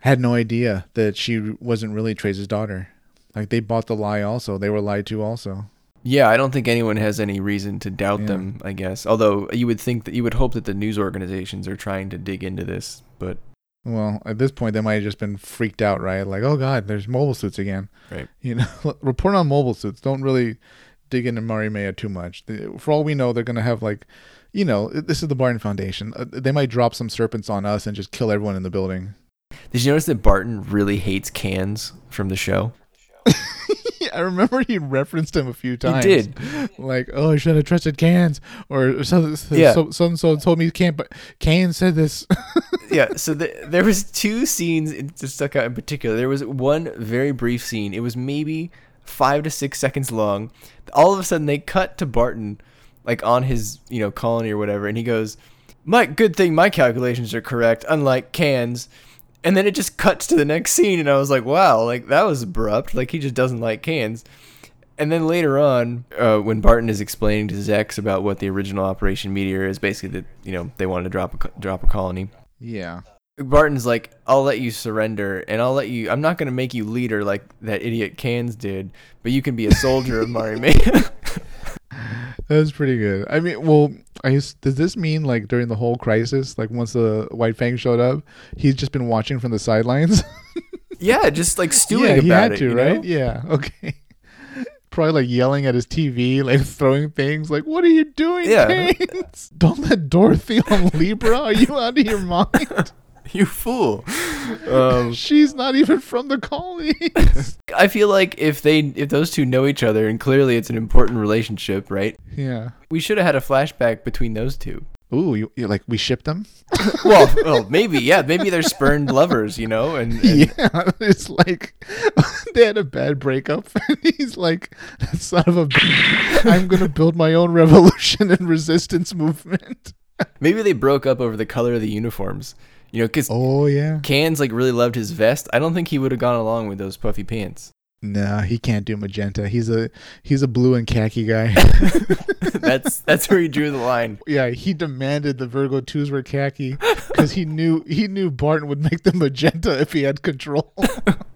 had no idea that she wasn't really Treize's daughter? Like they bought the lie also. They were lied to also. yeah, I don't think anyone has any reason to doubt Yeah. them. I guess, although you would think that you would hope that the news organizations are trying to dig into this, but Well, at this point, they might have just been freaked out, right? Like, oh God, there's mobile suits again. Right. You know, report on mobile suits. Don't really dig into Mariemaia too much. For all we know, they're gonna have like, you know, this is the Barton Foundation. Uh, They might drop some serpents on us and just kill everyone in the building. did you notice that Barton really hates Quinze from the show? yeah, I remember he referenced him a few times. He did. Like, oh, I should have trusted Quinze, or so so Yeah. so so, so told me can't, but Quinze said this. yeah so the, there was two scenes that stuck out in particular there was one very brief scene it was maybe five to six seconds long all of a sudden they cut to barton like on his you know colony or whatever and he goes my good thing my calculations are correct unlike Quinze and then it just cuts to the next scene and i was like wow like that was abrupt like he just doesn't like Quinze and then later on, uh, when Barton is explaining to Zechs about what the original Operation Meteor is, basically that you know they wanted to drop a drop a colony. yeah. Barton's like, I'll let you surrender, and I'll let you. I'm not gonna make you leader like that idiot Quinze did, but you can be a soldier of Mariemaia. That was pretty good. I mean, well, I guess, does this mean like during the whole crisis, like once the White Fang showed up, he's just been watching from the sidelines? yeah, just like stewing yeah, about he had it, to, you know? right? Yeah. Okay. Probably like yelling at his TV, like throwing things. Like, what are you doing, Yeah. Don't let Dorothy on Libra. Are you out of your mind? You fool. Um, She's not even from the colony. I feel like if they if those two know each other, and clearly it's an important relationship, right? yeah. We should have had a flashback between those two. Ooh, you, you like we shipped them? Well, well, maybe yeah, maybe they're spurned lovers, you know, and, and Yeah, it's like they had a bad breakup, and he's like, "Son of a, I'm gonna build my own revolution and resistance movement." maybe they broke up over the color of the uniforms, you know, because Oh yeah. Quinze like really loved his vest. I don't think he would have gone along with those puffy pants. No, he can't do magenta. He's a he's a blue and khaki guy. that's that's where he drew the line. yeah, he demanded the Virgo twos were khaki because he knew he knew Barton would make them magenta if he had control.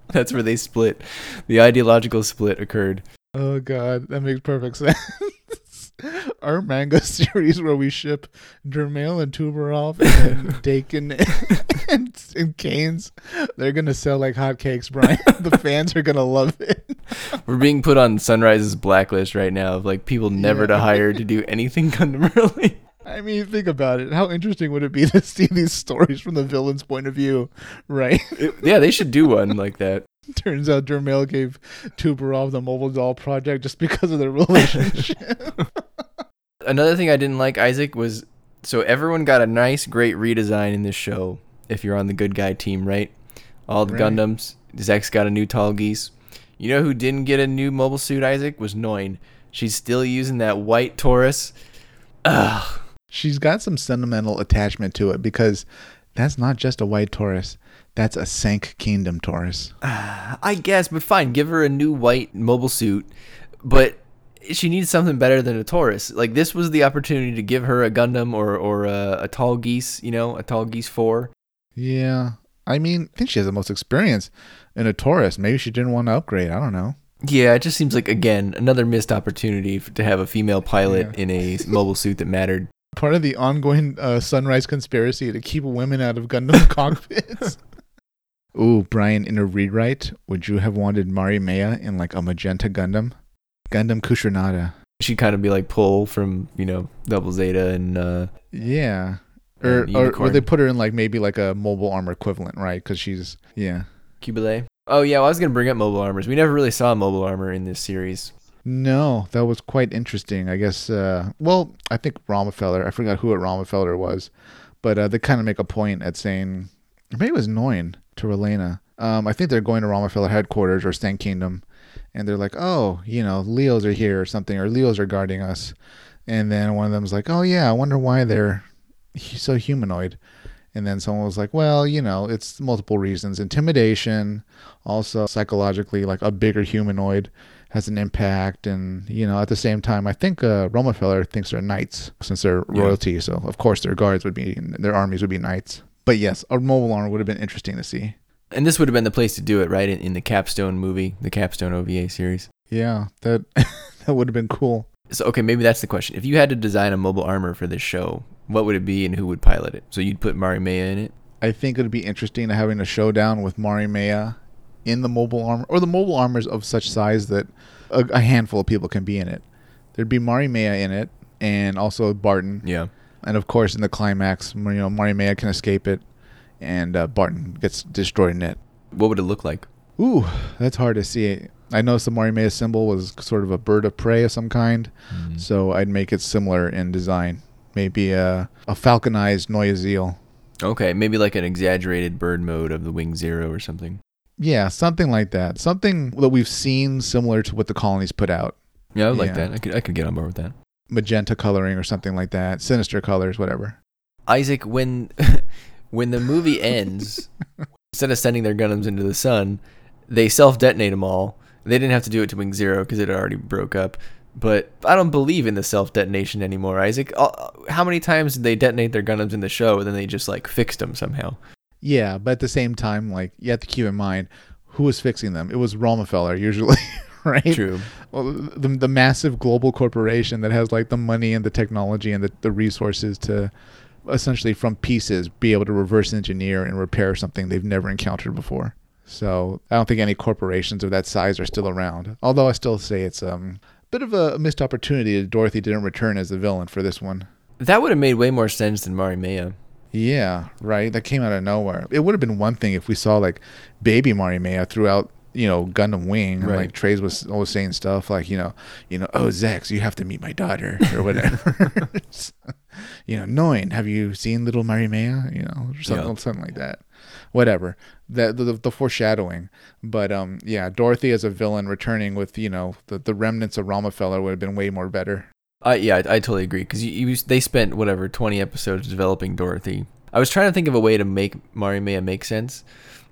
That's where they split. The ideological split occurred. oh god, that makes perfect sense. Our manga series where we ship Dermail and Tubarov and Dekim and, and Quinze, they're gonna sell like hotcakes, Brian. the fans are gonna love it. We're being put on Sunrise's blacklist right now of like people never Yeah. to hire to do anything Gundam related. I mean, think about it. How interesting would it be to see these stories from the villain's point of view, right? yeah, they should do one like that. Turns out Dermail gave Tubarov the mobile doll project just because of their relationship. Another thing I didn't like, Isaac, was so everyone got a nice, great redesign in this show. If you're on the good guy team, right? All the Right. Gundams. Zechs's got a new Tallgeese. You know who didn't get a new mobile suit, Isaac? Was Noin. She's still using that white Taurus. Ugh. She's got some sentimental attachment to it because that's not just a white Taurus. That's a Sanc Kingdom Taurus. I guess, but fine. Give her a new white mobile suit, but she needs something better than a Taurus. Like this was the opportunity to give her a Gundam or or a, a Tallgeese. You know, a Tallgeese four. Yeah. I mean, I think she has the most experience in a Taurus. Maybe she didn't want to upgrade. I don't know. Yeah, it just seems like again another missed opportunity to have a female pilot Yeah. in a mobile suit that mattered. Part of the ongoing uh, Sunrise conspiracy to keep women out of Gundam cockpits. Ooh, Brian, in a rewrite, would you have wanted Mariemaia in like a magenta Gundam? Gundam Khushrenada. She'd kind of be like Pull from you know Double Zeta and uh, Yeah. Or, or, or they put her in like maybe like a mobile armor equivalent, right? Because she's yeah. Qubeley. Oh yeah, well, I was gonna bring up mobile armors. We never really saw mobile armor in this series. No, that was quite interesting. I guess. Uh, well, I think Romefeller. I forgot who at Romefeller was, but uh, they kind of make a point at saying, maybe it was Noin to Relena. Um, I think they're going to Romefeller headquarters or Sanc Kingdom, and they're like, "Oh, you know, Leos are here or something, or Leos are guarding us." And then one of them's like, "Oh yeah, I wonder why they're so humanoid." And then someone was like, "Well, you know, it's multiple reasons: intimidation, also psychologically, like a bigger humanoid." has an impact and you know at the same time i think uh romefeller thinks they're knights since they're Yeah. royalty so of course their guards would be their armies would be knights but yes a mobile armor would have been interesting to see And this would have been the place to do it, right? In, in the Capstone movie, the Capstone OVA series. yeah that that would have been cool So okay, maybe that's the question. If you had to design a mobile armor for this show, what would it be and who would pilot it? So you'd put Mariemaia in it. i think it would be interesting to having a showdown with Mariemaia in the mobile armor or the mobile armors of such size that a, a handful of people can be in it there'd be Mariemaia in it and also barton Yeah. And of course in the climax you know Mariemaia can escape it and uh, barton gets destroyed in it What would it look like? Ooh, that's hard to see. I noticed the Mariemaia symbol was sort of a bird of prey of some kind, Mm. so I'd make it similar in design. Maybe a, a falconized Neue Ziel. Okay, maybe like an exaggerated bird mode of the Wing Zero or something. Yeah, something like that. Something that we've seen similar to what the colonies put out. Yeah, I would like Yeah. that. I could I could get on board with that. Magenta coloring or something like that. Sinister colors, whatever. Isaac, when when the movie ends, instead of sending their Gundams into the sun, they self detonate them all. They didn't have to do it to Wing Zero because it already broke up. But I don't believe in the self detonation anymore, Isaac. Uh, How many times did they detonate their Gundams in the show and then they just like fixed them somehow? Yeah, but at the same time, like you have to keep in mind who was fixing them. It was Romefeller usually, right? True. well, the, the massive global corporation that has like the money and the technology and the, the resources to essentially from pieces be able to reverse engineer and repair something they've never encountered before. So I don't think any corporations of that size are still around. Although I still say it's um, a bit of a missed opportunity that Dorothy didn't return as the villain for this one. That would have made way more sense than Mariemaia. Yeah, right. That came out of nowhere. It would have been one thing if we saw like baby Mariemaia throughout, you know, Gundam Wing, and Right. like Treize was always saying stuff like, you know, you know, oh Zechs, you have to meet my daughter or whatever. you know, Noin, have you seen little Mariemaia? You know, or something, Yeah. something like that. Whatever. That the, the, the foreshadowing. But um, yeah, Dorothy as a villain returning with you know the, the remnants of Romefeller would have been way more better. I yeah, I, I totally agree because you, you they spent whatever twenty episodes developing Dorothy. I was trying to think of a way to make Mariemaia make sense,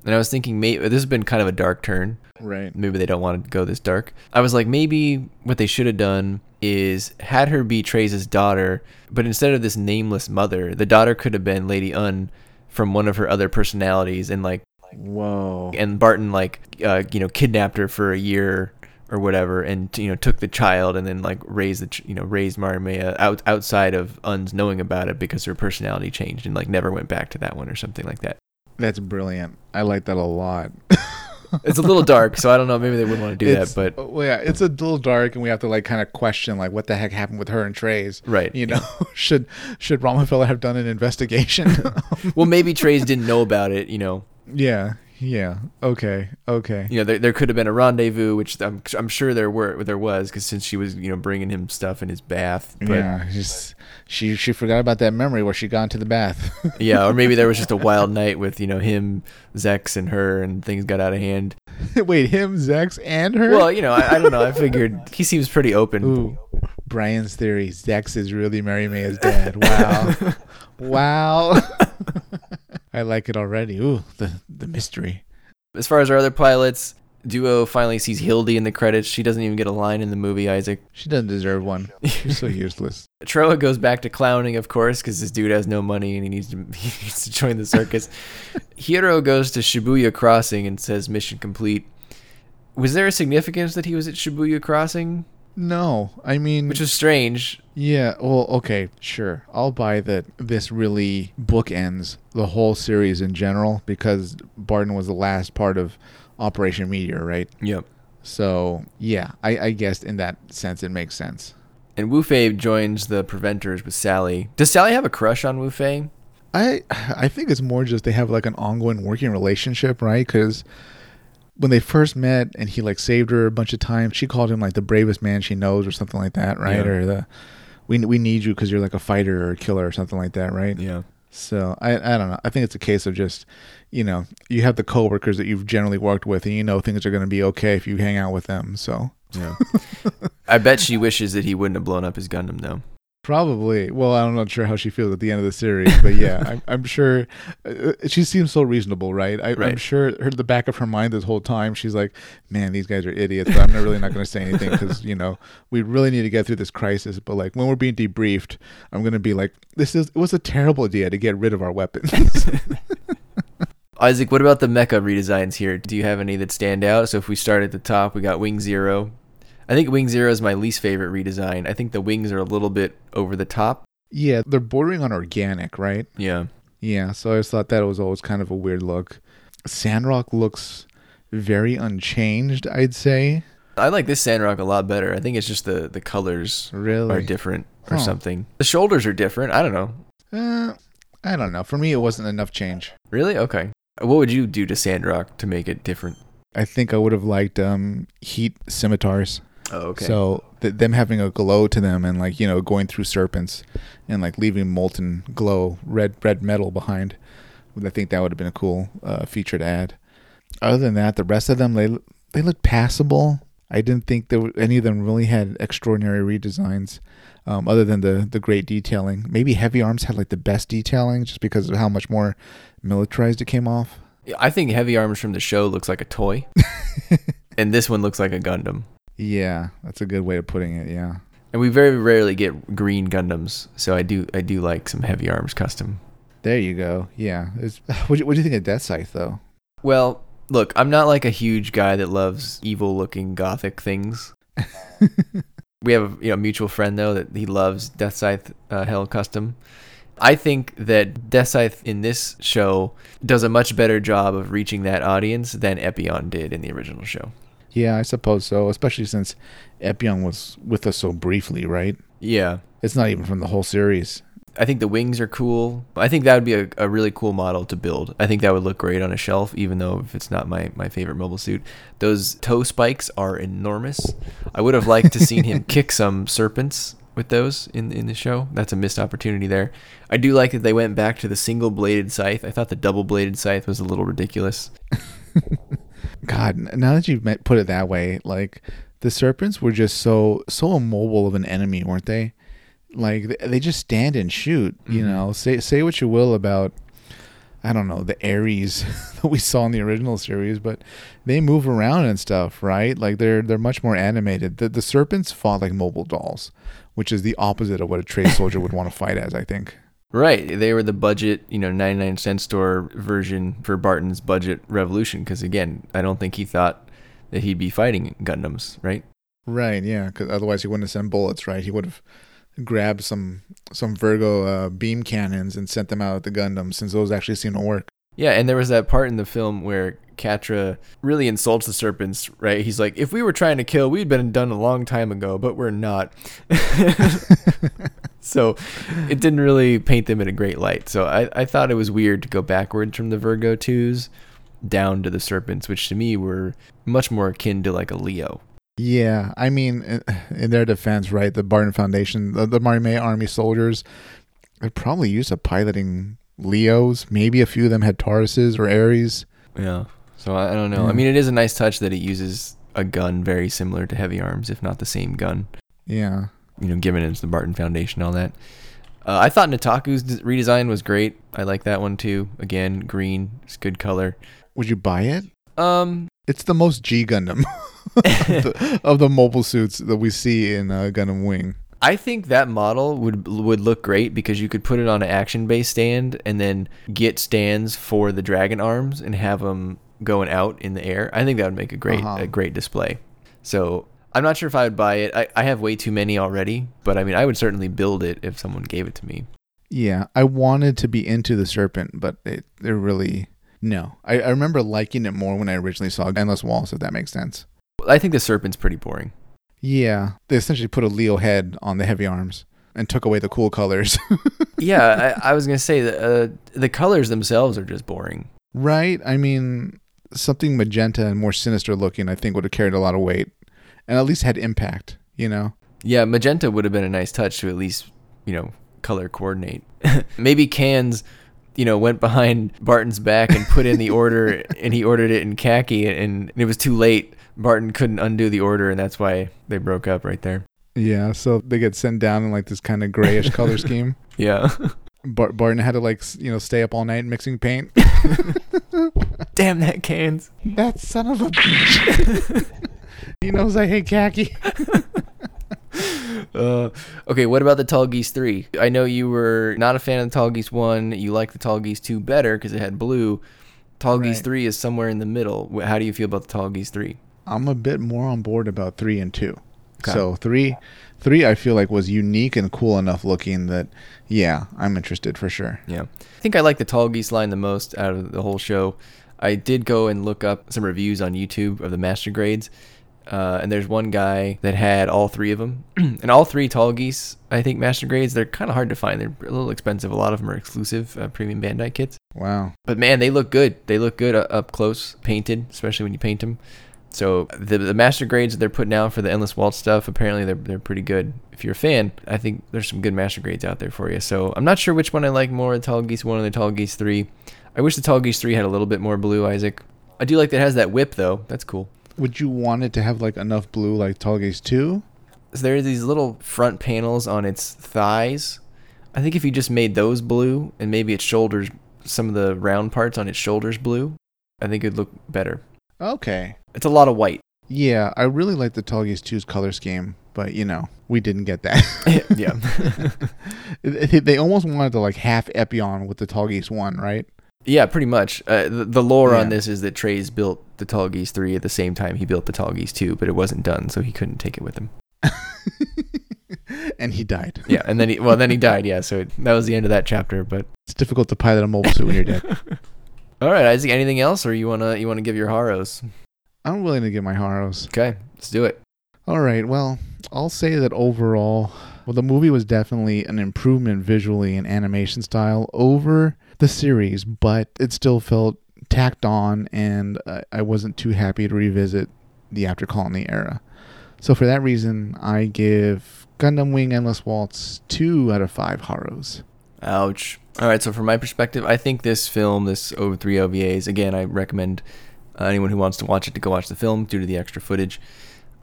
and I was thinking maybe this has been kind of a dark turn. Right. Maybe they don't want to go this dark. I was like, maybe what they should have done is had her be Treize's daughter, but instead of this nameless mother, the daughter could have been Lady Une from one of her other personalities, and like Whoa. and Barton like uh, you know kidnapped her for a year or whatever, and you know took the child and then like raised the ch- you know raised Mariemaia out outside of Une's knowing about it because her personality changed and like never went back to that one or something like that. That's brilliant. I like that a lot. It's a little dark, so I don't know. Maybe they wouldn't want to do It's- that, but oh, well, yeah, it's a little dark, and we have to like kind of question like what the heck happened with her and Treize. right. You know, should should Romefeller have done an investigation? Well, maybe Treize didn't know about it. You know, yeah, yeah. Okay, okay. you know there, there could have been a rendezvous, which I'm I'm sure there were there was because since she was you know bringing him stuff in his bath. But, yeah, just she she forgot about that memory where she got into the bath. yeah, or maybe there was just a wild night with you know him, Zechs, and her, and things got out of hand. Wait, him, Zechs, and her? Well, you know, I, I don't know. I figured he seems pretty open. Ooh, Brian's theory: Zechs is really Mariemaia's dad. Wow, wow. I like it already. Ooh, the the mystery. As far as our other pilots, Duo finally sees Hilde in the credits. She doesn't even get a line in the movie. Isaac She doesn't deserve one. She's so useless. Trowa goes back to clowning, of course, because this dude has no money and he needs to he needs to join the circus. Heero goes to Shibuya Crossing and says mission complete. Was there a significance that he was at Shibuya Crossing? No, I mean, Which is strange. yeah. Well, okay, sure. I'll buy that. This really bookends the whole series in general because Barton was the last part of Operation Meteor, right? Yep. So yeah, I, I guess in that sense it makes sense. And Wu Fei joins the Preventers with Sally. Does Sally have a crush on Wu Fei? I I think it's more just they have like an ongoing working relationship, right? Because when they first met and he like saved her a bunch of times, she called him like the bravest man she knows or something like that, right? Yeah. Or the we we need you because you're like a fighter or a killer or something like that, right? Yeah. So I I don't know. I think it's a case of just you know you have the coworkers that you've generally worked with and you know things are going to be okay if you hang out with them. So Yeah. I bet she wishes that he wouldn't have blown up his Gundam though. Probably. Well, I'm not sure how she feels at the end of the series, but yeah, I'm, I'm sure uh, she seems so reasonable, right? I, I'm Right. sure her the back of her mind this whole time, she's like, "Man, these guys are idiots." But I'm not really not going to say anything because you know we really need to get through this crisis. But like when we're being debriefed, I'm going to be like, "This is it was a terrible idea to get rid of our weapons." Isaac, what about the mecha redesigns here? Do you have any that stand out? So if we start at the top, we got Wing Zero. I think Wing Zero is my least favorite redesign. I think the wings are a little bit over the top. yeah, they're bordering on organic, right? Yeah. Yeah, so I just thought that was always kind of a weird look. Sandrock looks very unchanged, I'd say. I like this Sandrock a lot better. I think it's just the the colors Really? are different or Huh. something. The shoulders are different. I don't know. Uh, I don't know. For me, it wasn't enough change. Really? Okay. What would you do to Sandrock to make it different? I think I would have liked um heat scimitars. Oh, okay. So th- them having a glow to them and like you know going through serpents and like leaving molten glow red red metal behind. I think that would have been a cool uh, feature to add. Other than that, the rest of them they they look passable. I didn't think there were, any of them really had extraordinary redesigns, um, other than the the great detailing. Maybe Heavy Arms had like the best detailing just because of how much more militarized it came off. I think Heavy Arms from the show looks like a toy, and this one looks like a Gundam. Yeah, that's a good way of putting it. Yeah. And we very rarely get green Gundams, so I do I do like some Heavy Arms custom. There you go. Yeah. It's, what, do you, you think of Death Scythe though? Well, look, I'm not like a huge guy that loves evil-looking gothic things. we have a you know mutual friend though that he loves Death Scythe uh, Hell Custom. I think that Death Scythe in this show does a much better job of reaching that audience than Epyon did in the original show. Yeah, I suppose so. Especially since Epyon was with us so briefly, right? Yeah. It's not even from the whole series. I think the wings are cool. I think that would be a, a really cool model to build. I think that would look great on a shelf, even though if it's not my, my favorite mobile suit. Those toe spikes are enormous. I would have liked to seen him kick some serpents with those in in the show. That's a missed opportunity there. I do like that they went back to the single bladed scythe. I thought the double bladed scythe was a little ridiculous. God, now that you've met, put it that way, like the serpents were just so so immobile of an enemy, weren't they? Like they, just stand and shoot. You Mhm. know, say say what you will about, I don't know, the Aries that we saw in the original series, but they move around and stuff, right? Like they're they're much more animated. The the serpents fought like mobile dolls, which is the opposite of what a trained soldier would want to fight as. I think. Right. They were the budget, you know, 99 cent store version for Barton's budget revolution. Because again, I don't think he thought that he'd be fighting Gundams, right? Right, yeah, because otherwise he wouldn't have sent bullets, right? He would have grabbed some some Virgo uh, beam cannons and sent them out at the Gundams, since those actually seem to work. Yeah, and there was that part in the film where Quatre really insults the serpents, right? He's like, if we were trying to kill, we'd been done a long time ago, but we're not. so it didn't really paint them in a great light. So I, I thought it was weird to go backwards from the Virgo 2s down to the serpents, which to me were much more akin to like a Leo. Yeah, I mean, in- their defense, right, the Barton Foundation, the, the Mariemaia Army soldiers, they're probably used to piloting Leos. Maybe a few of them had Tauruses or Aries. Yeah. So I, I don't know. I mean, it is a nice touch that it uses a gun very similar to Heavy Arms, if not the same gun. Yeah, you know, given it's the Barton Foundation, and all that. Uh, I thought Nataku's redesign was great. I like that one too. Again, green, it's good color. would you buy it? Um, It's the most G Gundam of, the, of the mobile suits that we see in uh, Gundam Wing. I think that model would would look great because you could put it on an action base stand and then get stands for the dragon arms and have them going out in the air. I think that would make a great Uh-huh. a great display. So I'm not sure if I would buy it. I, I have way too many already, but I mean I would certainly build it if someone gave it to me. Yeah, I wanted to be into the serpent, but it, it really no. I, I remember liking it more when I originally saw Endless Waltz, if that makes sense. I think the serpent's pretty boring. Yeah, they essentially put a Leo head on the heavy arms and took away the cool colors. yeah, I, I was gonna say that uh, the colors themselves are just boring. right? I mean, something magenta and more sinister looking, I think, would have carried a lot of weight and at least had impact, you know? Yeah, magenta would have been a nice touch to at least you know color coordinate. Maybe Quinze. You know, went behind Barton's back and put in the order, and he ordered it in khaki, and it was too late. Barton couldn't undo the order, and that's why they broke up right there. Yeah, so they get sent down in like this kind of grayish color scheme. Yeah. Bar- Barton had to like you know stay up all night mixing paint. Damn that Quinze. that son of a bitch. He knows I hate khaki. Uh, okay, what about the Tallgeese 3? I know you were not a fan of the Tallgeese 1. You liked the Tallgeese 2 better because it had blue. Tallgeese 3 is somewhere in the middle. How do you feel about the Tallgeese 3? I'm a bit more on board about three and two. Okay. So three, three I feel like was unique and cool enough looking that yeah, I'm interested for sure. Yeah. I think I like the Tallgeese line the most out of the whole show. I did go and look up some reviews on YouTube of the master grades. Uh, and there's one guy that had all three of them. and all three Tallgeese, I think, master grades, they're kind of hard to find. They're a little expensive. A lot of them are exclusive uh, premium Bandai kits. Wow. But man, they look good. They look good uh, up close, painted, especially when you paint them. So the the master grades that they're putting out for the endless waltz stuff, apparently they're they're pretty good. If you're a fan, I think there's some good master grades out there for you. So I'm not sure which one I like more, the Tallgeese one or the Tallgeese three. I wish the Tallgeese three had a little bit more blue, Isaac. I do like that it has that whip though. That's cool. Would you want it to have like enough blue like Tallgeese 2? So there are these little front panels on its thighs. I think if you just made those blue and maybe its shoulders, some of the round parts on its shoulders blue, I think it'd look better. Okay. It's a lot of white. Yeah, I really like the Tallgeese 2's color scheme, but you know, we didn't get that. yeah. They- almost wanted to like half Epyon with the Tallgeese 1, right? Yeah, pretty much. Uh, the, the lore on this is that Treize built the Tallgeese 3 at the same time he built the Tallgeese 2, but it wasn't done, so he couldn't take it with him. and he died. Yeah, and then he, well, then he died, yeah, so that was the end of that chapter, but. It's difficult to pilot a mobile suit when you're dead. All right, Isaac, anything else, or you want to you wanna give your Haros? I'm willing to give my Haros. Okay, let's do it. All right. Well, I'll say that overall, well, the movie was definitely an improvement visually and animation style over the series, but it still felt tacked on, and I wasn't too happy to revisit the After Colony era. So for that reason, I give Gundam Wing Endless Waltz two out of five Haros. Ouch. All right, so from my perspective, I think this film, this over three OVAs, again, I recommend uh, anyone who wants to watch it to go watch the film due to the extra footage.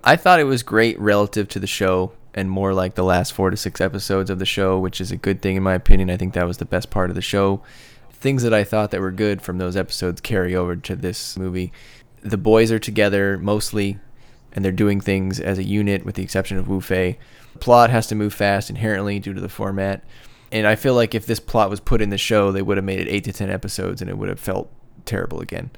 I thought it was great relative to the show and more like the last four to six episodes of the show, which is a good thing in my opinion. I think that was the best part of the show. Things that I thought that were good from those episodes carry over to this movie. The boys are together mostly, and they're doing things as a unit, with the exception of Wu Fei. Plot has to move fast inherently due to the format. And I feel like if this plot was put in the show, they would have made it eight to ten episodes, and it would have felt terrible again.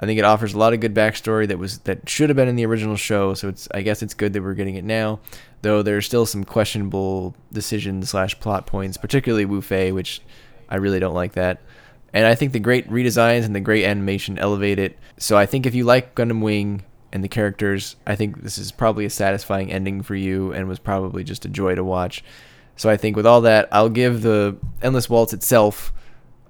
I think it offers a lot of good backstory that was that should have been in the original show. So it's I guess it's good that we're getting it now, though there's still some questionable decisions slash plot points, particularly Wu Fei, which I really don't like that. And I think the great redesigns and the great animation elevate it. So I think if you like Gundam Wing and the characters, I think this is probably a satisfying ending for you and was probably just a joy to watch. So I think with all that, I'll give the Endless Waltz itself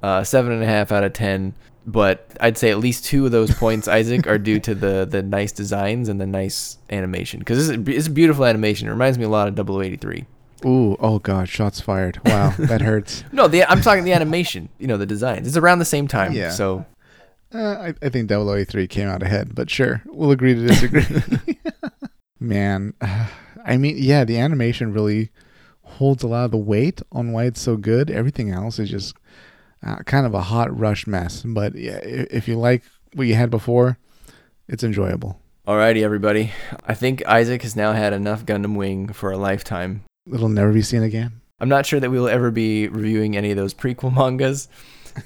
uh, seven and a half out of ten. But I'd say at least two of those points, Isaac, are due to the the nice designs and the nice animation. Because this is, it's a beautiful animation. It reminds me a lot of 0083. Ooh, oh god, shots fired. Wow, that hurts. No, the I'm talking the animation. You know, the designs. It's around the same time. Yeah. So Uh, I, I think 003 came out ahead, but sure, we'll agree to disagree. Man, I mean, yeah, the animation really holds a lot of the weight on why it's so good. Everything else is just uh, kind of a hot rush mess. But yeah, if you like what you had before, it's enjoyable. Alrighty, everybody. I think Isaac has now had enough Gundam Wing for a lifetime. It'll never be seen again. I'm not sure that we will ever be reviewing any of those prequel mangas.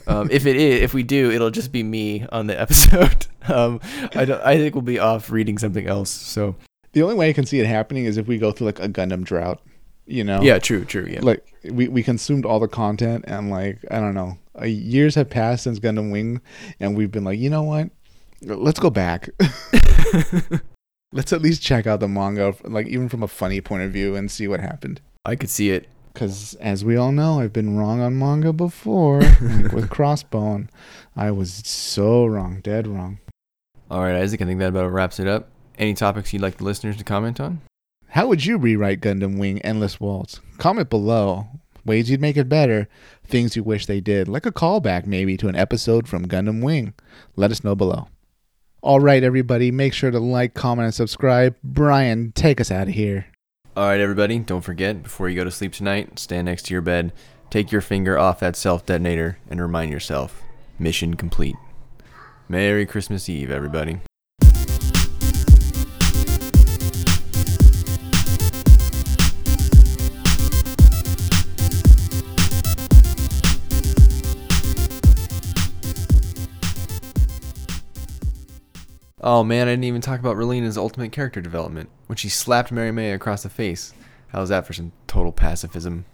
Um, if it is, if we do, it'll just be me on the episode. Um, I don't. I think we'll be off reading something else. So The only way I can see it happening is if we go through like a Gundam drought. You know? yeah, true, true. Yeah. like we, we consumed all the content and like i don't know uh, years have passed since gundam wing and we've been like you know what let's go back Let's at least check out the manga, like even from a funny point of view, and see what happened. I could see it. Because as we all know, I've been wrong on manga before, like with Crossbone. I was so wrong, dead wrong. All right, Isaac, I think that about wraps it up. Any topics you'd like the listeners to comment on? How would you rewrite Gundam Wing Endless Waltz? Comment below. Ways you'd make it better. Things you wish they did. Like a callback, maybe, to an episode from Gundam Wing. Let us know below. All right, everybody, make sure to like, comment, and subscribe. Brian, take us out of here. All right, everybody, don't forget before you go to sleep tonight, stand next to your bed, take your finger off that self detonator, and remind yourself mission complete. Merry Christmas Eve, everybody. Oh man, I didn't even talk about Relena's ultimate character development when she slapped Mariemaia across the face. How's that for some total pacifism?